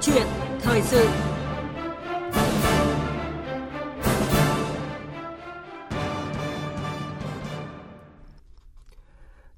chuyện thời sự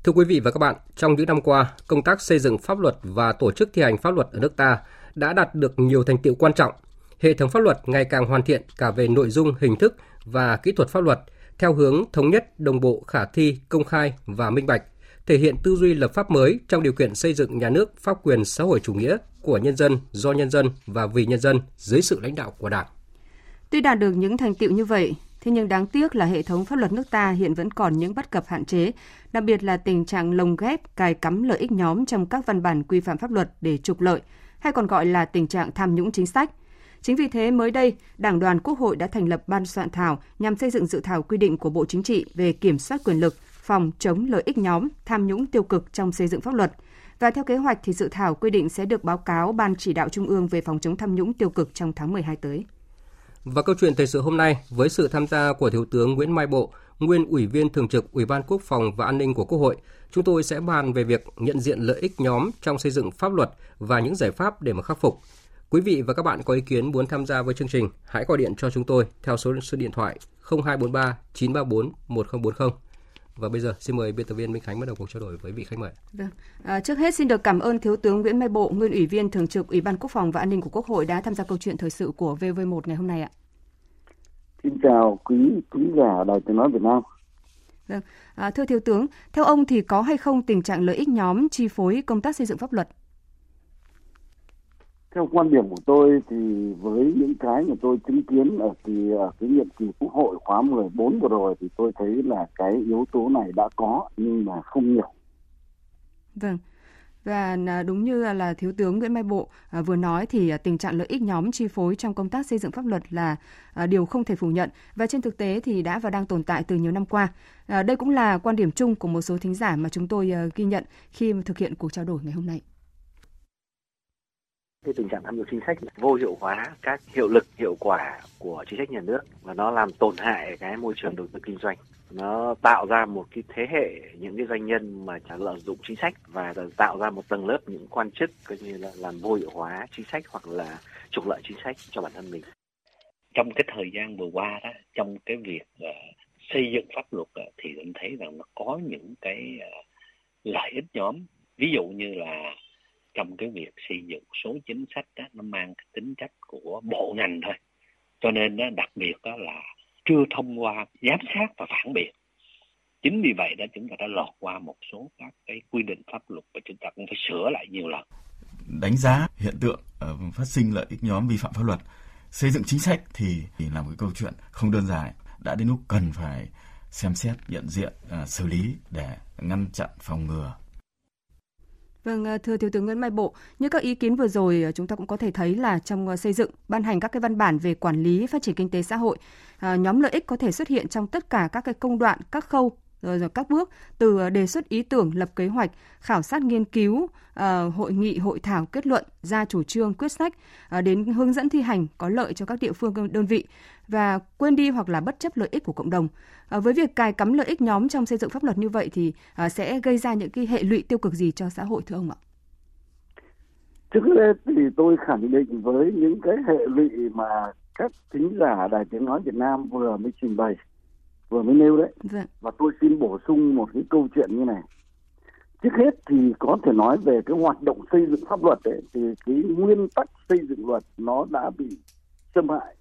Thưa quý vị và các bạn, trong những năm qua, công tác xây dựng pháp luật và tổ chức thi hành pháp luật ở nước ta đã đạt được nhiều thành tiệu quan trọng. Hệ thống pháp luật ngày càng hoàn thiện cả về nội dung, hình thức và kỹ thuật pháp luật theo hướng thống nhất, đồng bộ, khả thi, công khai và minh bạch, thể hiện tư duy lập pháp mới trong điều kiện xây dựng nhà nước pháp quyền xã hội chủ nghĩa của nhân dân, do nhân dân và vì nhân dân dưới sự lãnh đạo của Đảng. Tuy đạt được những thành tiệu như vậy, Thế nhưng đáng tiếc là hệ thống pháp luật nước ta hiện vẫn còn những bất cập hạn chế, đặc biệt là tình trạng lồng ghép, cài cắm lợi ích nhóm trong các văn bản quy phạm pháp luật để trục lợi, hay còn gọi là tình trạng tham nhũng chính sách. Chính vì thế mới đây, Đảng đoàn Quốc hội đã thành lập ban soạn thảo nhằm xây dựng dự thảo quy định của Bộ Chính trị về kiểm soát quyền lực, phòng chống lợi ích nhóm, tham nhũng tiêu cực trong xây dựng pháp luật. Và theo kế hoạch thì dự thảo quy định sẽ được báo cáo Ban chỉ đạo Trung ương về phòng chống tham nhũng tiêu cực trong tháng 12 tới. Và câu chuyện thời sự hôm nay với sự tham gia của Thiếu tướng Nguyễn Mai Bộ, nguyên Ủy viên Thường trực Ủy ban Quốc phòng và An ninh của Quốc hội, chúng tôi sẽ bàn về việc nhận diện lợi ích nhóm trong xây dựng pháp luật và những giải pháp để mà khắc phục. Quý vị và các bạn có ý kiến muốn tham gia với chương trình, hãy gọi điện cho chúng tôi theo số, số điện thoại 0243 934 1040. Và bây giờ xin mời biên tập viên Minh Khánh bắt đầu cuộc trao đổi với vị khách mời. Vâng. À, trước hết xin được cảm ơn Thiếu tướng Nguyễn Mai Bộ, nguyên ủy viên thường trực Ủy ban Quốc phòng và An ninh của Quốc hội đã tham gia câu chuyện thời sự của VV1 ngày hôm nay ạ. Xin chào quý quý giả Đài Tiếng nói Việt Nam. Vâng. À, thưa Thiếu tướng, theo ông thì có hay không tình trạng lợi ích nhóm chi phối công tác xây dựng pháp luật? Theo quan điểm của tôi thì với những cái mà tôi chứng kiến ở kỳ, ở cái nhiệm kỳ Quốc hội khóa 14 vừa rồi thì tôi thấy là cái yếu tố này đã có nhưng mà không nhiều. Vâng. Và à, đúng như là Thiếu tướng Nguyễn Mai Bộ à, vừa nói thì à, tình trạng lợi ích nhóm chi phối trong công tác xây dựng pháp luật là điều không thể phủ nhận và trên thực tế thì đã và đang tồn tại từ nhiều năm qua. Đây cũng là quan điểm chung của một số thính giả mà chúng tôi ghi nhận khi thực hiện cuộc trao đổi ngày hôm nay cái tình trạng tham nhũng chính sách vô hiệu hóa các hiệu lực hiệu quả của chính sách nhà nước và nó làm tổn hại cái môi trường đầu tư kinh doanh. Nó tạo ra một cái thế hệ những cái doanh nhân mà trả lợi dụng chính sách và tạo ra một tầng lớp những quan chức coi như là làm vô hiệu hóa chính sách hoặc là trục lợi chính sách cho bản thân mình. Trong cái thời gian vừa qua đó trong cái việc uh, xây dựng pháp luật uh, thì mình thấy rằng nó có những cái uh, lợi ích nhóm. Ví dụ như là trong cái việc xây dựng số chính sách đó, nó mang cái tính chất của bộ ngành thôi. Cho nên đó, đặc biệt đó là chưa thông qua giám sát và phản biện. Chính vì vậy đó chúng ta đã lọt qua một số các cái quy định pháp luật và chúng ta cũng phải sửa lại nhiều lần. Đánh giá hiện tượng ờ, phát sinh lợi ích nhóm vi phạm pháp luật xây dựng chính sách thì, là một cái câu chuyện không đơn giản. Đã đến lúc cần phải xem xét nhận diện ờ, xử lý để ngăn chặn phòng ngừa Vâng, ờ, thưa Thiếu tướng Nguyễn Mai Bộ, như các ý kiến vừa rồi ờ, chúng ta cũng có thể thấy là trong ờ, xây dựng, ban hành các cái văn bản về quản lý phát triển kinh tế xã hội, nhóm lợi ích có thể xuất hiện trong tất cả các cái công đoạn, các khâu rồi, rồi các bước từ đề xuất ý tưởng, lập kế hoạch, khảo sát nghiên cứu, hội nghị, hội thảo, kết luận, ra chủ trương, quyết sách đến hướng dẫn thi hành có lợi cho các địa phương đơn vị và quên đi hoặc là bất chấp lợi ích của cộng đồng. Uh, với việc cài cắm lợi ích nhóm trong xây dựng pháp luật như vậy thì uh, sẽ gây ra những cái hệ lụy tiêu cực gì cho xã hội thưa ông ạ? Trước hết thì tôi khẳng định với những cái hệ lụy mà các thính giả Đài Tiếng Nói Việt Nam vừa mới trình bày vừa mới nêu đấy vâng. và tôi xin bổ sung một cái câu chuyện như này trước hết thì có thể nói về cái hoạt động xây dựng pháp luật ấy thì cái nguyên tắc xây dựng luật nó đã bị xâm hại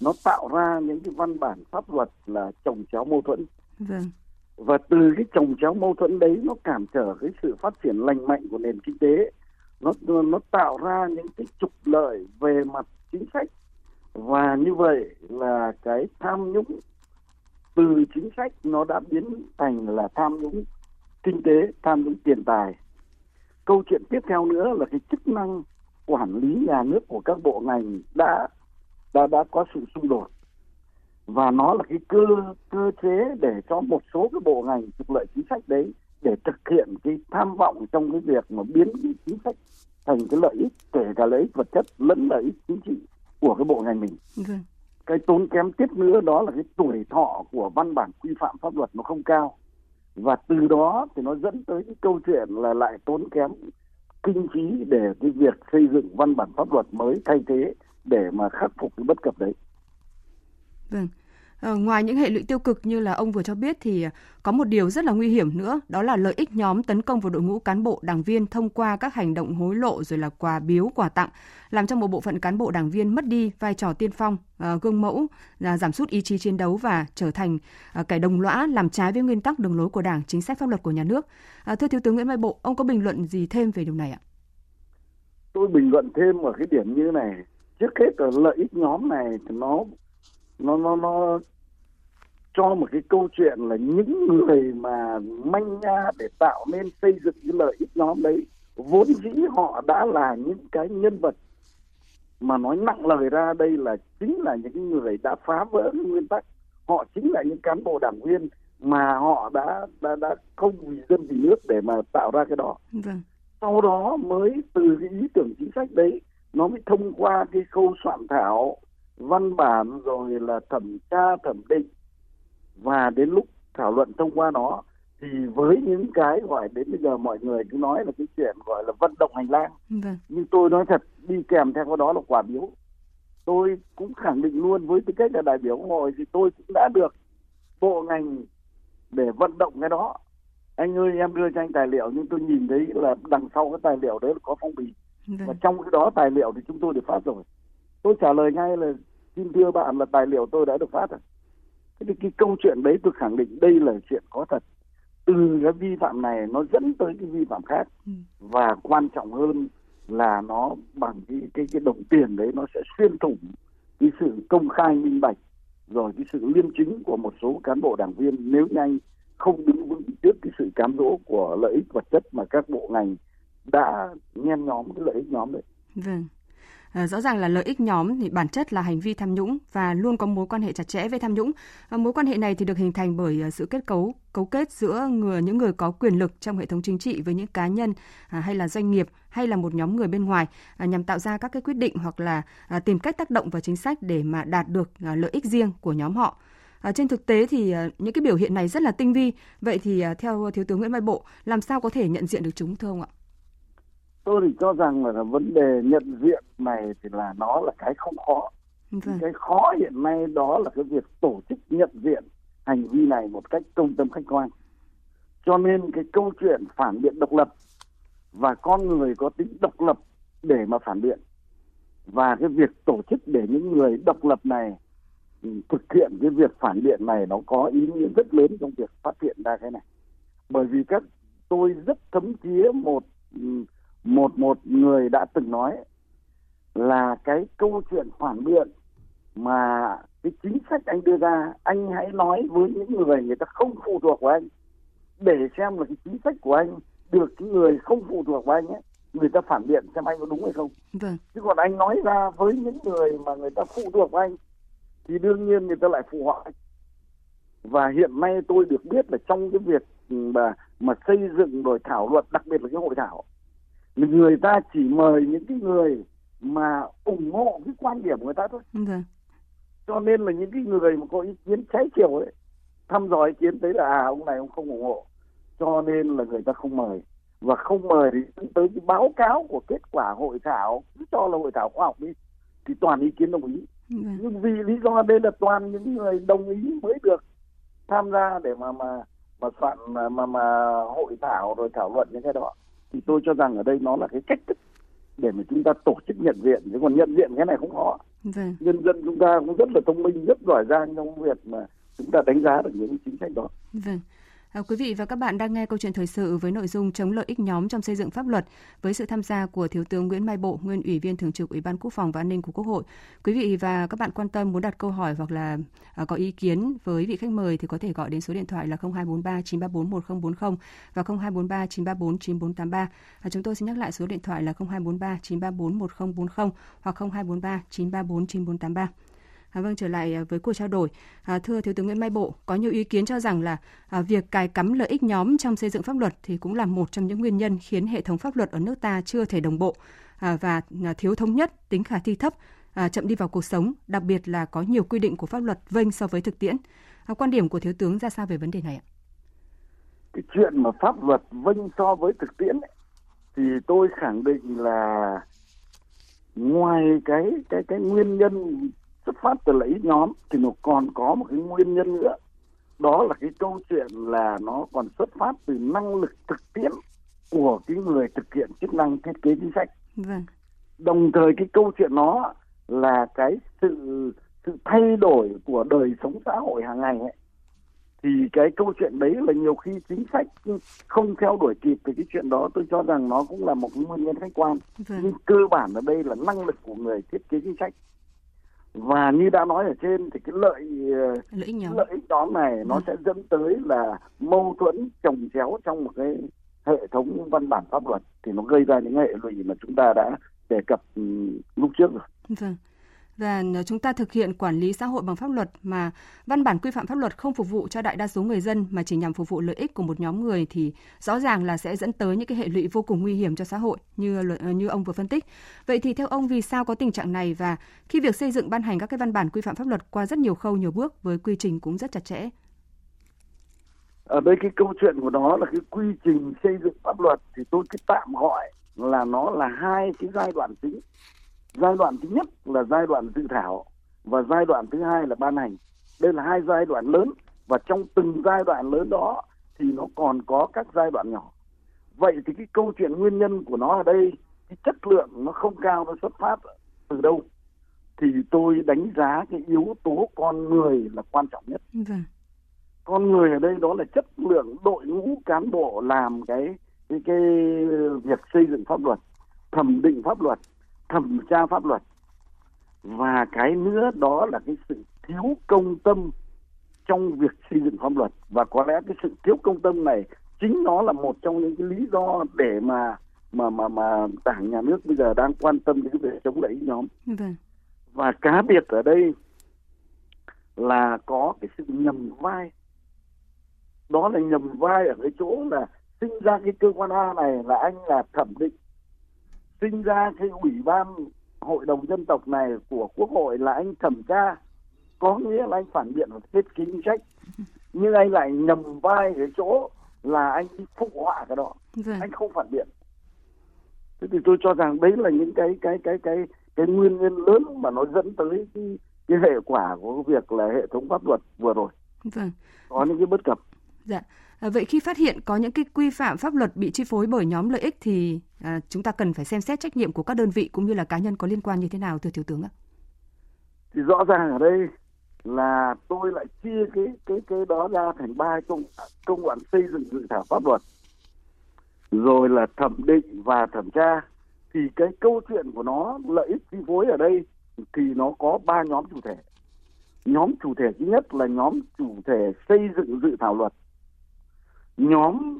nó tạo ra những cái văn bản pháp luật là trồng chéo mâu thuẫn. Vâng. và từ cái trồng chéo mâu thuẫn đấy nó cản trở cái sự phát triển lành mạnh của nền kinh tế. Nó nó tạo ra những cái trục lợi về mặt chính sách. Và như vậy là cái tham nhũng từ chính sách nó đã biến thành là tham nhũng kinh tế tham nhũng tiền tài. Câu chuyện tiếp theo nữa là cái chức năng quản lý nhà nước của các bộ ngành đã đã đã có sự xung đột. Và nó là cái cơ cơ chế để cho một số cái bộ ngành trục lợi chính sách đấy để thực hiện cái tham vọng trong cái việc mà biến cái chính sách thành cái lợi ích kể cả lợi ích vật chất lẫn lợi ích chính trị của cái bộ ngành mình. Vâng. Cái tốn kém tiếp nữa đó là cái tuổi thọ của văn bản quy phạm pháp luật nó không cao. Và từ đó thì nó dẫn tới cái câu chuyện là lại tốn kém kinh phí để cái việc xây dựng văn bản pháp luật mới thay thế để mà khắc phục cái bất cập đấy. Vâng. À, ngoài những hệ lụy tiêu cực như là ông vừa cho biết thì có một điều rất là nguy hiểm nữa, đó là lợi ích nhóm tấn công vào đội ngũ cán bộ đảng viên thông qua các hành động hối lộ rồi là quà biếu, quà tặng, làm cho một bộ phận cán bộ đảng viên mất đi vai trò tiên phong, à, gương mẫu, giảm sút ý chí chiến đấu và trở thành à, kẻ đồng lõa làm trái với nguyên tắc đường lối của Đảng, chính sách pháp luật của nhà nước. À, thưa Thiếu tướng Nguyễn Mai Bộ, ông có bình luận gì thêm về điều này ạ? Tôi bình luận thêm ở cái điểm như này. Trước hết là lợi ích nhóm này thì nó nó nó nó cho một cái câu chuyện là những người mà manh nha để tạo nên xây dựng cái lợi ích nhóm đấy vốn dĩ họ đã là những cái nhân vật mà nói nặng lời ra đây là chính là những người đã phá vỡ nguyên tắc họ chính là những cán bộ đảng viên mà họ đã đã đã không vì dân vì nước để mà tạo ra cái đó vâng. sau đó mới từ cái ý tưởng chính sách đấy nó mới thông qua cái khâu soạn thảo văn bản rồi là thẩm tra thẩm định. Và đến lúc thảo luận thông qua nó thì với những cái gọi đến bây giờ mọi người cứ nói là cái chuyện gọi là vận động hành lang. Vâng. nhưng tôi nói thật đi kèm theo đó là quả biếu. Tôi cũng khẳng định luôn với tư cách là đại biểu hội thì tôi cũng đã được bộ ngành để vận động cái đó. Anh ơi em đưa cho anh tài liệu nhưng tôi nhìn thấy là đằng sau cái tài liệu đấy là có phong bì vâng. và trong cái đó tài liệu thì chúng tôi được phát rồi. Tôi trả lời ngay là xin thưa bạn là tài liệu tôi đã được phát rồi. Thế thì cái câu chuyện đấy tôi khẳng định đây là chuyện có thật. Từ cái vi phạm này nó dẫn tới cái vi phạm khác. Ừ. và quan trọng hơn là nó bằng cái cái cái đồng tiền đấy nó sẽ xuyên thủng cái sự công khai minh bạch rồi cái sự liêm chính của một số cán bộ đảng viên. Nếu nhanh không đứng vững trước cái sự cám dỗ của lợi ích vật chất mà các bộ ngành đã nhen nhóm cái lợi ích nhóm đấy. Vâng. À, rõ ràng là lợi ích nhóm thì bản chất là hành vi tham nhũng và luôn có mối quan hệ chặt chẽ với tham nhũng. À, mối quan hệ này thì được hình thành bởi ờ, sự kết cấu cấu kết giữa người những người có quyền lực trong hệ thống chính trị với những cá nhân à, hay là doanh nghiệp hay là một nhóm người bên ngoài à, nhằm tạo ra các cái quyết định hoặc là à, tìm cách tác động vào chính sách để mà đạt được à, lợi ích riêng của nhóm họ. À, trên thực tế thì à, những cái biểu hiện này rất là tinh vi. Vậy thì à, theo thiếu tướng Nguyễn Mai Bộ, làm sao có thể nhận diện được chúng thưa ông ạ? Tôi thì cho rằng là, vấn đề nhận diện này thì là nó là cái không khó. Vâng. cái khó hiện nay đó là cái việc tổ chức nhận diện hành vi này một cách công tâm khách quan. Cho nên cái câu chuyện phản biện độc lập và con người có tính độc lập để mà phản biện và cái việc tổ chức để những người độc lập này ừ, thực hiện cái việc phản biện này nó có ý nghĩa rất lớn trong việc phát hiện ra cái này. Bởi vì các tôi rất thấm thía một ừ, một một người đã từng nói là cái câu chuyện phản biện mà cái chính sách anh đưa ra anh hãy nói với những người người ta không phụ thuộc vào anh. Để xem là cái chính sách của anh được cái người không phụ thuộc vào anh ấy người ta phản biện xem anh có đúng hay không. Vâng. chứ còn anh nói ra với những người mà người ta phụ thuộc vào anh thì đương nhiên người ta lại phụ họ và hiện nay tôi được biết là trong cái việc mà mà xây dựng rồi thảo luận đặc biệt là cái hội thảo người ta chỉ mời những cái người mà ủng hộ cái quan điểm của người ta thôi. Vâng. cho nên là những cái người mà có ý kiến trái chiều ấy thăm dò ý kiến thấy là à ông này ông không ủng hộ. Cho nên là người ta không mời. Và không mời thì tới cái báo cáo của kết quả hội thảo cứ cho là hội thảo khoa học đi thì toàn ý kiến đồng ý. Vâng. nhưng vì lý do đây là toàn những người đồng ý mới được tham gia để mà mà mà soạn mà mà, mà hội thảo rồi thảo luận những cái đó thì tôi cho rằng ở đây nó là cái cách thức để mà chúng ta tổ chức nhận diện chứ còn nhận diện cái này không khó vâng. nhân dân chúng ta cũng rất là thông minh rất giỏi giang trong việc mà chúng ta đánh giá được những chính sách đó vâng. À, quý vị và các bạn đang nghe câu chuyện thời sự với nội dung chống lợi ích nhóm trong xây dựng pháp luật với sự tham gia của Thiếu tướng Nguyễn Mai Bộ, nguyên Ủy viên Thường trực Ủy ban Quốc phòng và An ninh của Quốc hội. Quý vị và các bạn quan tâm muốn đặt câu hỏi hoặc là à, có ý kiến với vị khách mời thì có thể gọi đến số điện thoại là 0243 934 1040 và 0243 934 9483. À, chúng tôi xin nhắc lại số điện thoại là 0243 934 1040 hoặc 0243 934 9483. À, vâng, trở lại à, với cuộc trao đổi. À, thưa Thiếu tướng Nguyễn Mai Bộ, có nhiều ý kiến cho rằng là à, việc cài cắm lợi ích nhóm trong xây dựng pháp luật thì cũng là một trong những nguyên nhân khiến hệ thống pháp luật ở nước ta chưa thể đồng bộ à, và à, thiếu thống nhất, tính khả thi thấp, à, chậm đi vào cuộc sống, đặc biệt là có nhiều quy định của pháp luật vênh so với thực tiễn. À, quan điểm của Thiếu tướng ra sao về vấn đề này ạ? Cái chuyện mà pháp luật vênh so với thực tiễn ấy, thì tôi khẳng định là ngoài cái cái cái nguyên nhân xuất phát từ lợi ích nhóm thì nó còn có một cái nguyên nhân nữa đó là cái câu chuyện là nó còn xuất phát từ năng lực thực tiễn của cái người thực hiện chức năng thiết kế chính sách vâng. đồng thời cái câu chuyện nó là cái sự sự thay đổi của đời sống xã hội hàng ngày ấy thì cái câu chuyện đấy là nhiều khi chính sách không theo đuổi kịp thì cái chuyện đó tôi cho rằng nó cũng là một nguyên nhân khách quan vâng. nhưng cơ bản ở đây là năng lực của người thiết kế chính sách và như đã nói ở trên thì cái lợi lợi ích lợi ích nhóm này nó vâng. sẽ dẫn tới là mâu thuẫn trồng chéo trong một cái hệ thống văn bản pháp luật thì nó gây ra những hệ lụy mà chúng ta đã đề cập ừ, lúc trước rồi. Vâng và ờ, chúng ta thực hiện quản lý xã hội bằng pháp luật mà văn bản quy phạm pháp luật không phục vụ cho đại đa số người dân mà chỉ nhằm phục vụ lợi ích của một nhóm người thì rõ ràng là sẽ dẫn tới những cái hệ lụy vô cùng nguy hiểm cho xã hội như ờ, như ông vừa phân tích. Vậy thì theo ông vì sao có tình trạng này và khi việc xây dựng ban hành các cái văn bản quy phạm pháp luật qua rất nhiều khâu, nhiều bước với quy trình cũng rất chặt chẽ? Ở đây cái câu chuyện của nó là cái quy trình xây dựng pháp luật thì tôi cứ tạm gọi là nó là hai cái giai đoạn chính giai đoạn thứ nhất là giai đoạn dự thảo và giai đoạn thứ hai là ban hành. Đây là hai giai đoạn lớn và trong từng giai đoạn lớn đó thì nó còn có các giai đoạn nhỏ. Vậy thì cái câu chuyện nguyên nhân của nó ở đây cái chất lượng nó không cao nó xuất phát từ đâu? Thì tôi đánh giá cái yếu tố con người là quan trọng nhất. Vâng. con người ở đây đó là chất lượng đội ngũ cán bộ làm cái cái cái việc xây dựng pháp luật thẩm định pháp luật thẩm tra pháp luật. Và cái nữa đó là cái sự thiếu công tâm trong việc xây dựng pháp luật. Và có lẽ cái sự thiếu công tâm này chính nó là một trong những cái lý do để mà mà mà mà đảng nhà nước bây giờ đang quan tâm đến việc chống đẩy nhóm. Vâng. và cá biệt ở đây là có cái sự nhầm vai. Đó là nhầm vai ở cái chỗ là sinh ra cái cơ quan A này là anh là thẩm định sinh ra cái ủy ban hội đồng dân tộc này của quốc hội là anh thẩm tra. Có nghĩa là anh phản biện và thiết chính sách. Nhưng anh lại nhầm vai cái chỗ là anh phụ họa cái đó. Vâng. anh không phản biện. Thế thì tôi cho rằng đấy là những cái cái cái cái cái nguyên nhân lớn mà nó dẫn tới cái, cái hệ quả của việc là hệ thống pháp luật vừa rồi. Vâng. có những cái bất cập. Dạ À, vậy khi phát hiện có những cái quy phạm pháp luật bị chi phối bởi nhóm lợi ích thì à, chúng ta cần phải xem xét trách nhiệm của các đơn vị cũng như là cá nhân có liên quan như thế nào thưa thiếu tướng ạ? Thì rõ ràng ở đây là tôi lại chia cái cái cái đó ra thành ba công công đoạn xây dựng dự thảo pháp luật. Rồi là thẩm định và thẩm tra. Thì cái câu chuyện của nó lợi ích chi phối ở đây thì nó có ba nhóm chủ thể. Nhóm chủ thể thứ nhất là nhóm chủ thể xây dựng dự thảo luật nhóm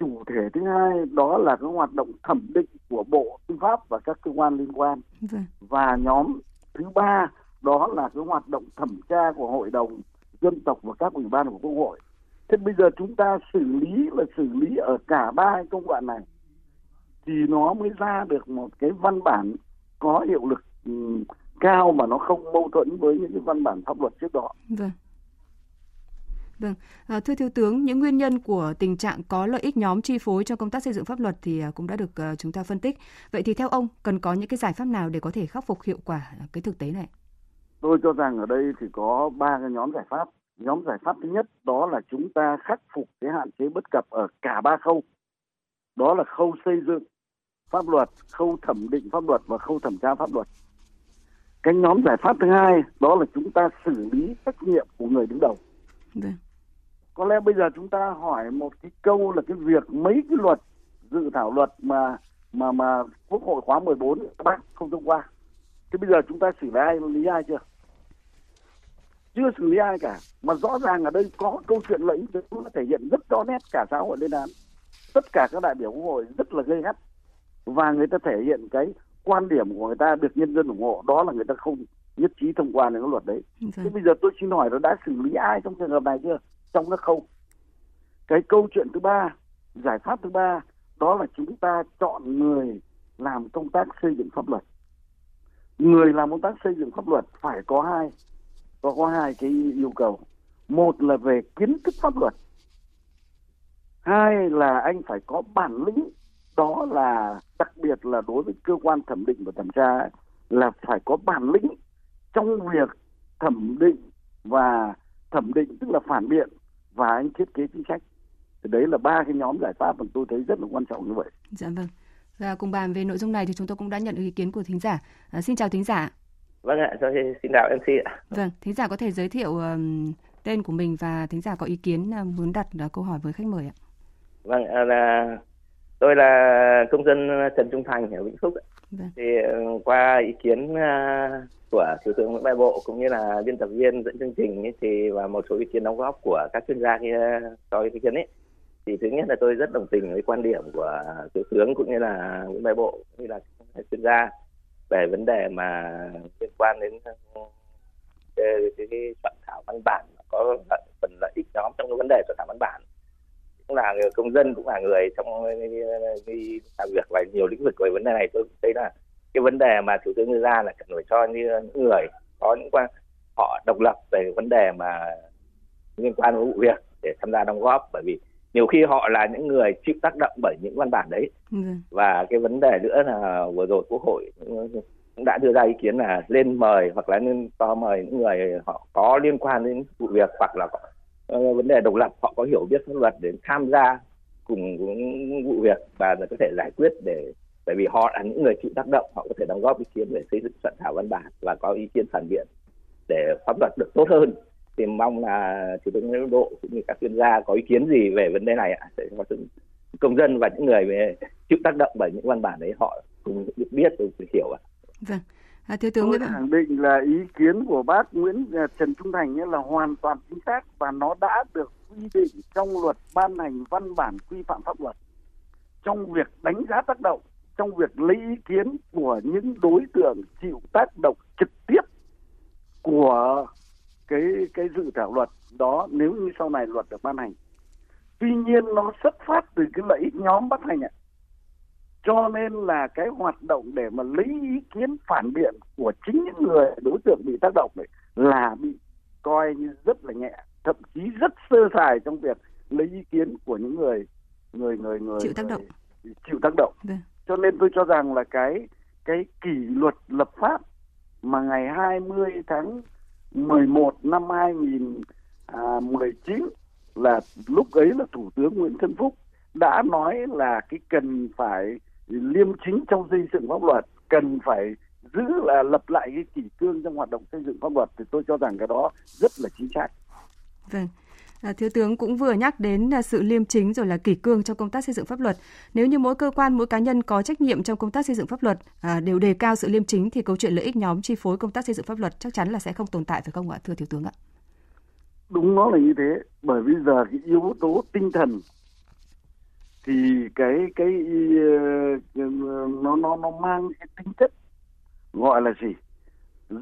chủ thể thứ hai đó là cái hoạt động thẩm định của bộ tư pháp và các cơ quan liên quan vâng. và nhóm thứ ba đó là cái hoạt động thẩm tra của hội đồng dân tộc và các ủy ban của quốc hội thế bây giờ chúng ta xử lý là xử lý ở cả ba công đoạn này thì nó mới ra được một cái văn bản có hiệu lực cao mà nó không mâu thuẫn với những cái văn bản pháp luật trước đó. Vâng. Vâng, à, thưa thiếu tướng, những nguyên nhân của tình trạng có lợi ích nhóm chi phối cho công tác xây dựng pháp luật thì à, cũng đã được à, chúng ta phân tích. Vậy thì theo ông cần có những cái giải pháp nào để có thể khắc phục hiệu quả cái thực tế này? Tôi cho rằng ở đây thì có ba cái nhóm giải pháp. Nhóm giải pháp thứ nhất đó là chúng ta khắc phục cái hạn chế bất cập ở cả ba khâu. Đó là khâu xây dựng pháp luật, khâu thẩm định pháp luật và khâu thẩm tra pháp luật. Cái nhóm giải pháp thứ hai đó là chúng ta xử lý trách nhiệm của người đứng đầu. Được. Có lẽ bây giờ chúng ta hỏi một cái câu là cái việc mấy cái luật dự thảo luật mà mà mà quốc hội khóa 14 các bác không thông qua. Thế bây giờ chúng ta xử lý ai lý ai chưa? Chưa xử lý ai cả. Mà rõ ràng ở đây có câu chuyện lợi ích nó thể hiện rất rõ nét cả xã hội lên án. Tất cả các đại biểu quốc hội rất là gây gắt. Và người ta thể hiện cái quan điểm của người ta được nhân dân ủng hộ. Đó là người ta không nhất trí thông qua những luật đấy. Okay. thế bây giờ tôi xin hỏi nó đã xử lý ai trong trường hợp này chưa trong các khâu cái câu chuyện thứ ba, giải pháp thứ ba, đó là chúng ta chọn người làm công tác xây dựng pháp luật. Người làm công tác xây dựng pháp luật phải có hai, có có hai cái yêu cầu. Một là về kiến thức pháp luật. Hai là anh phải có bản lĩnh. Đó là, đặc biệt là đối với cơ quan thẩm định và thẩm tra là phải có bản lĩnh trong việc thẩm định và thẩm định, tức là phản biện và anh thiết kế chính sách thì đấy là ba cái nhóm giải pháp mà tôi thấy rất là quan trọng như vậy. Dạ vâng. Và cùng bàn về nội dung này thì chúng tôi cũng đã nhận được ý kiến của thính giả. À, xin chào thính giả. Vâng ạ, xin chào MC ạ. Vâng, thính giả có thể giới thiệu um, tên của mình và thính giả có ý kiến uh, muốn đặt uh, câu hỏi với khách mời ạ. Vâng, à, là tôi là công dân Trần Trung Thành ở Vĩnh Phúc. Vâng. Thì uh, qua ý kiến của thủ tướng Nguyễn Mai Bộ cũng như là biên tập viên dẫn chương trình ấy, thì và một số ý kiến đóng góp của các chuyên gia kia cho ý kiến ấy thì thứ nhất là tôi rất đồng tình với quan điểm của thủ tướng cũng như là Nguyễn Mai Bộ cũng như là chuyên gia về vấn đề mà liên quan đến cái, cái, cái soạn thảo văn bản có phần lợi ích nhóm trong cái vấn đề soạn thảo văn bản cũng là công dân cũng là người trong đi làm việc và nhiều lĩnh vực về vấn đề này tôi thấy là cái vấn đề mà thủ tướng đưa ra là cần phải cho như những người có những quan họ độc lập về vấn đề mà liên quan đến vụ việc để tham gia đóng góp bởi vì nhiều khi họ là những người chịu tác động bởi những văn bản đấy ừ. và cái vấn đề nữa là vừa rồi quốc hội cũng đã đưa ra ý kiến là lên mời hoặc là nên to mời những người họ có liên quan đến vụ việc hoặc là có, uh, vấn đề độc lập họ có hiểu biết pháp luật để tham gia cùng vụ việc và có thể giải quyết để bởi vì họ là những người chịu tác động họ có thể đóng góp ý kiến để xây dựng soạn thảo văn bản và có ý kiến phản biện để pháp luật được tốt hơn thì mong là thủ tướng Nguyễn Độ cũng như các chuyên gia có ý kiến gì về vấn đề này ạ để cho công dân và những người chịu tác động bởi những văn bản đấy họ cùng được biết được hiểu ạ. Vâng. À, thiếu tướng Tôi khẳng định là ý kiến của bác Nguyễn à, Trần Trung Thành là hoàn toàn chính xác và nó đã được quy định trong luật ban hành văn bản quy phạm pháp luật trong việc đánh giá tác động trong việc lấy ý kiến của những đối tượng chịu tác động trực tiếp của cái cái dự thảo luật đó nếu như sau này luật được ban hành tuy nhiên nó xuất phát từ cái lợi ích nhóm bắt hành ạ cho nên là cái hoạt động để mà lấy ý kiến phản biện của chính những người đối tượng bị tác động này là bị coi như rất là nhẹ thậm chí rất sơ sài trong việc lấy ý kiến của những người người người người chịu tác động chịu tác động. Vâng cho nên tôi cho rằng là cái cái kỷ luật lập pháp mà ngày 20 tháng 11 năm 2019 à, là lúc ấy là Thủ tướng Nguyễn Xuân Phúc đã nói là cái cần phải liêm chính trong xây dựng pháp luật, cần phải giữ là lập lại cái kỷ cương trong hoạt động xây dựng pháp luật thì tôi cho rằng cái đó rất là chính xác. Vâng. À, Thiếu tướng cũng vừa nhắc đến à, sự liêm chính rồi là kỷ cương trong công tác xây dựng pháp luật. Nếu như mỗi cơ quan, mỗi cá nhân có trách nhiệm trong công tác xây dựng pháp luật à, đều đề cao sự liêm chính thì câu chuyện lợi ích nhóm chi phối công tác xây dựng pháp luật chắc chắn là sẽ không tồn tại phải không ạ, thưa Thiếu tướng ạ? Đúng nó là như thế, bởi vì giờ cái yếu tố tinh thần thì cái cái ờ, ờ, nó nó nó mang cái tính chất gọi là gì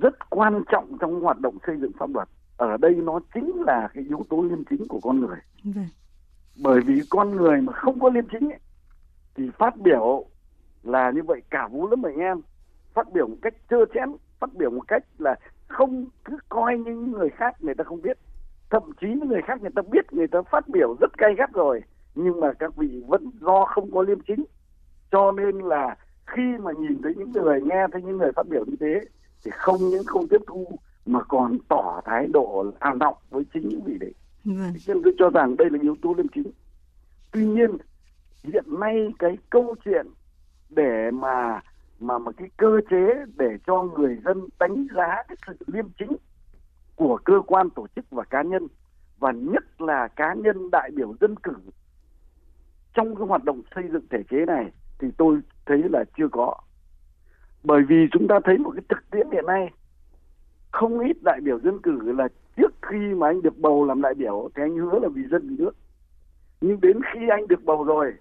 rất quan trọng trong hoạt động xây dựng pháp luật ở đây nó chính là cái yếu tố liêm chính của con người. Vâng. bởi vì con người mà không có liêm chính ấy, thì phát biểu là như vậy cả vũ lắm anh em. Phát biểu một cách trơ chẽn phát biểu một cách là không cứ coi như người khác người ta không biết. Thậm chí những người khác người ta biết người ta phát biểu rất cay gắt rồi nhưng mà các vị vẫn do không có liêm chính. Cho nên là khi mà nhìn thấy những người nghe thấy những người phát biểu như thế thì không những không tiếp thu mà còn tỏ thái độ an động với chính những vị đấy vâng. nên tôi cho rằng đây là yếu tố liêm chính. Tuy nhiên hiện nay cái câu chuyện để mà mà mà cái cơ chế để cho người dân đánh giá cái sự liêm chính của cơ quan tổ chức và cá nhân và nhất là cá nhân đại biểu dân cử trong cái hoạt động xây dựng thể chế này thì tôi thấy là chưa có. Bởi vì chúng ta thấy một cái thực tiễn hiện nay không ít đại biểu dân cử là trước khi mà anh được bầu làm đại biểu thì anh hứa là vì dân vì nước. Nhưng đến khi anh được bầu rồi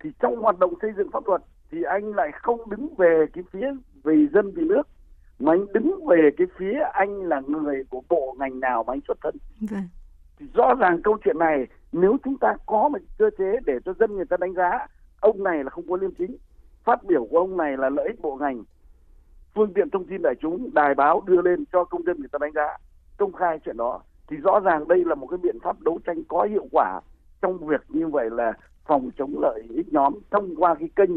thì trong hoạt động xây dựng pháp luật thì anh lại không đứng về cái phía vì dân vì nước mà anh đứng về cái phía anh là người của bộ ngành nào mà anh xuất thân. Vâng. thì rõ ràng câu chuyện này nếu chúng ta có một cơ chế để cho dân người ta đánh giá ông này là không có liêm chính. Phát biểu của ông này là lợi ích bộ ngành phương tiện thông tin đại chúng đài báo đưa lên cho công dân người ta đánh giá công khai chuyện đó thì rõ ràng đây là một cái biện pháp đấu tranh có hiệu quả trong việc như vậy là phòng chống lợi ích nhóm thông qua cái kênh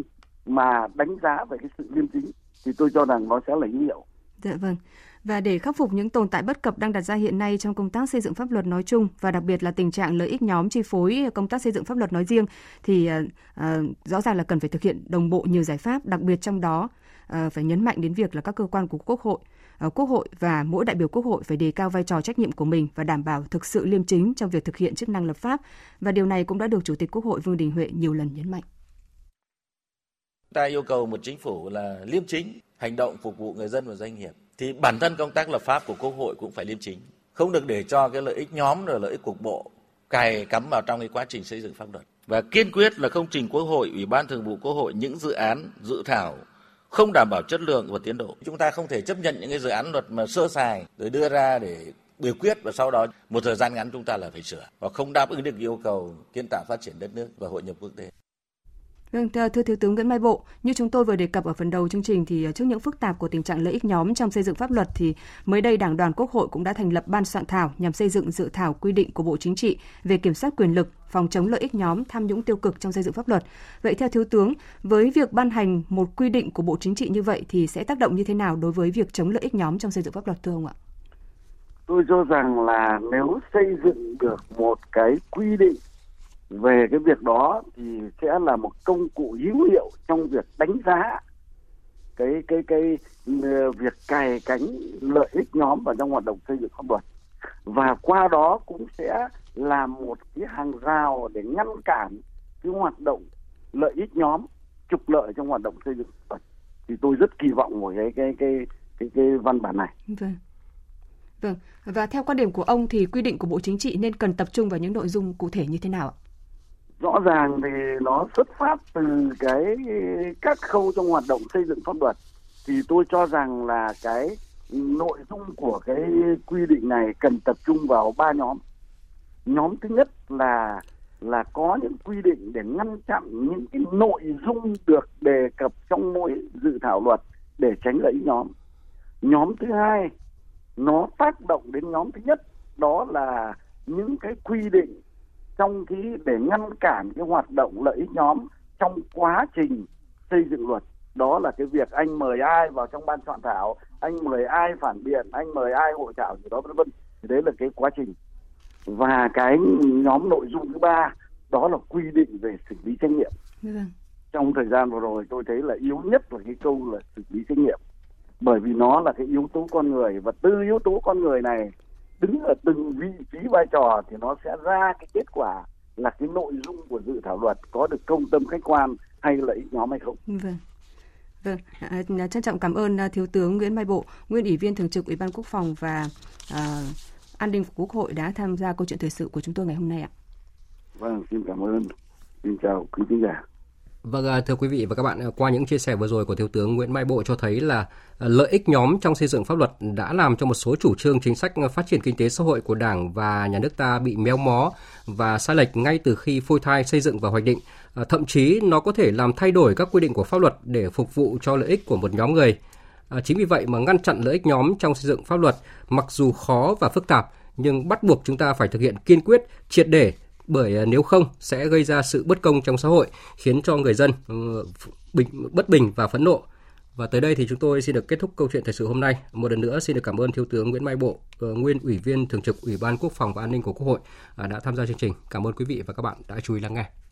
mà đánh giá về cái sự liêm chính thì tôi cho rằng nó sẽ là hữu hiệu. Dạ vâng. Và để khắc phục những tồn tại bất cập đang đặt ra hiện nay trong công tác xây dựng pháp luật nói chung và đặc biệt là tình trạng lợi ích nhóm chi phối công tác xây dựng pháp luật nói riêng thì uh, rõ ràng là cần phải thực hiện đồng bộ nhiều giải pháp, đặc biệt trong đó Ờ, phải nhấn mạnh đến việc là các cơ quan của Quốc hội ờ, Quốc hội và mỗi đại biểu Quốc hội phải đề cao vai trò trách nhiệm của mình và đảm bảo thực sự liêm chính trong việc thực hiện chức năng lập pháp. Và điều này cũng đã được Chủ tịch Quốc hội Vương Đình Huệ nhiều lần nhấn mạnh. Ta yêu cầu một chính phủ là liêm chính, hành động phục vụ người dân và doanh nghiệp. Thì bản thân công tác lập pháp của Quốc hội cũng phải liêm chính, không được để cho cái lợi ích nhóm rồi lợi ích cục bộ cài cắm vào trong cái quá trình xây dựng pháp luật. Và kiên quyết là không trình Quốc hội, Ủy ban Thường vụ Quốc hội những dự án, dự thảo không đảm bảo chất lượng và tiến độ. Chúng ta không thể chấp nhận những cái dự án luật mà sơ sài rồi đưa ra để biểu quyết và sau đó một thời gian ngắn chúng ta là phải sửa và không đáp ứng được yêu cầu kiến tạo phát triển đất nước và hội nhập quốc tế. Vâng, thưa Thiếu tướng Nguyễn Mai Bộ, như chúng tôi vừa đề cập ở phần đầu chương trình thì ờ, trước những phức tạp của tình trạng lợi ích nhóm trong xây dựng pháp luật thì mới đây Đảng đoàn Quốc hội cũng đã thành lập ban soạn thảo nhằm xây dựng dự thảo quy định của Bộ Chính trị về kiểm soát quyền lực, phòng chống lợi ích nhóm tham nhũng tiêu cực trong xây dựng pháp luật. Vậy theo Thiếu tướng, với việc ban hành một quy định của Bộ Chính trị như vậy thì sẽ tác động như thế nào đối với việc chống lợi ích nhóm trong xây dựng pháp luật thưa ông ạ? Tôi cho rằng là nếu xây dựng được một cái quy định về cái việc đó thì sẽ là một công cụ hữu hiệu trong việc đánh giá cái cái cái ờ, việc cài cánh lợi ích nhóm vào trong hoạt động xây dựng pháp luật và qua đó cũng sẽ là một cái hàng rào để ngăn cản cái hoạt động lợi ích nhóm trục lợi trong hoạt động xây dựng pháp luật thì tôi rất kỳ vọng vào cái cái cái cái cái văn bản này. Vâng. Vâng. Và theo quan điểm của ông thì quy định của Bộ Chính trị nên cần tập trung vào những nội dung cụ thể như thế nào ạ? Rõ ràng thì nó xuất phát từ cái các khâu trong hoạt động xây dựng pháp luật. Thì tôi cho rằng là cái nội dung của cái quy định này cần tập trung vào ba nhóm. Nhóm thứ nhất là là có những quy định để ngăn chặn những cái nội dung được đề cập trong mỗi dự thảo luật để tránh lợi nhóm. Nhóm thứ hai, nó tác động đến nhóm thứ nhất, đó là những cái quy định trong cái để ngăn cản cái hoạt động lợi ích nhóm trong quá trình xây dựng luật. Đó là cái việc anh mời ai vào trong ban soạn thảo anh mời ai phản biện anh mời ai hội thảo gì đó vân vân. Thì đấy là cái quá trình. Và cái nhóm nội dung thứ ba đó là quy định về xử lý trách nhiệm. Vâng. trong thời gian vừa rồi tôi thấy là yếu nhất là cái câu là xử lý trách nhiệm. Bởi vì nó là cái yếu tố con người và từ yếu tố con người này đứng ở từng vị trí vai trò thì nó sẽ ra cái kết quả là cái nội dung của dự thảo luật có được công tâm khách quan hay lợi ích nhóm hay không. Vâng. Vâng, à, à, trân trọng cảm ơn à, Thiếu tướng Nguyễn Mai Bộ, nguyên ủy viên thường trực Ủy ban Quốc phòng và à, An ninh của Quốc hội đã tham gia câu chuyện thời sự của chúng tôi ngày hôm nay ạ. Vâng, xin cảm ơn. Xin chào quý khán giả. Vâng, à, thưa quý vị và các bạn, à, qua những chia sẻ vừa rồi của Thiếu tướng Nguyễn Mai Bộ cho thấy là à, lợi ích nhóm trong xây dựng pháp luật đã làm cho một số chủ trương chính sách phát triển kinh tế xã hội của Đảng và nhà nước ta bị méo mó và sai lệch ngay từ khi phôi thai xây dựng và hoạch định. Thậm chí nó có thể làm thay đổi các quy định của pháp luật để phục vụ cho lợi ích của một nhóm người. Chính vì vậy mà ngăn chặn lợi ích nhóm trong xây dựng pháp luật mặc dù khó và phức tạp nhưng bắt buộc chúng ta phải thực hiện kiên quyết, triệt để bởi à, nếu không sẽ gây ra sự bất công trong xã hội khiến cho người dân ờ, bình, bất bình và phẫn nộ. Và tới đây thì chúng tôi xin được kết thúc câu chuyện thời sự hôm nay. Một lần nữa xin được cảm ơn Thiếu tướng Nguyễn Mai Bộ, ờ, nguyên Ủy viên Thường trực Ủy ban Quốc phòng và An ninh của Quốc hội à, đã tham gia chương trình. Cảm ơn quý vị và các bạn đã chú ý lắng nghe.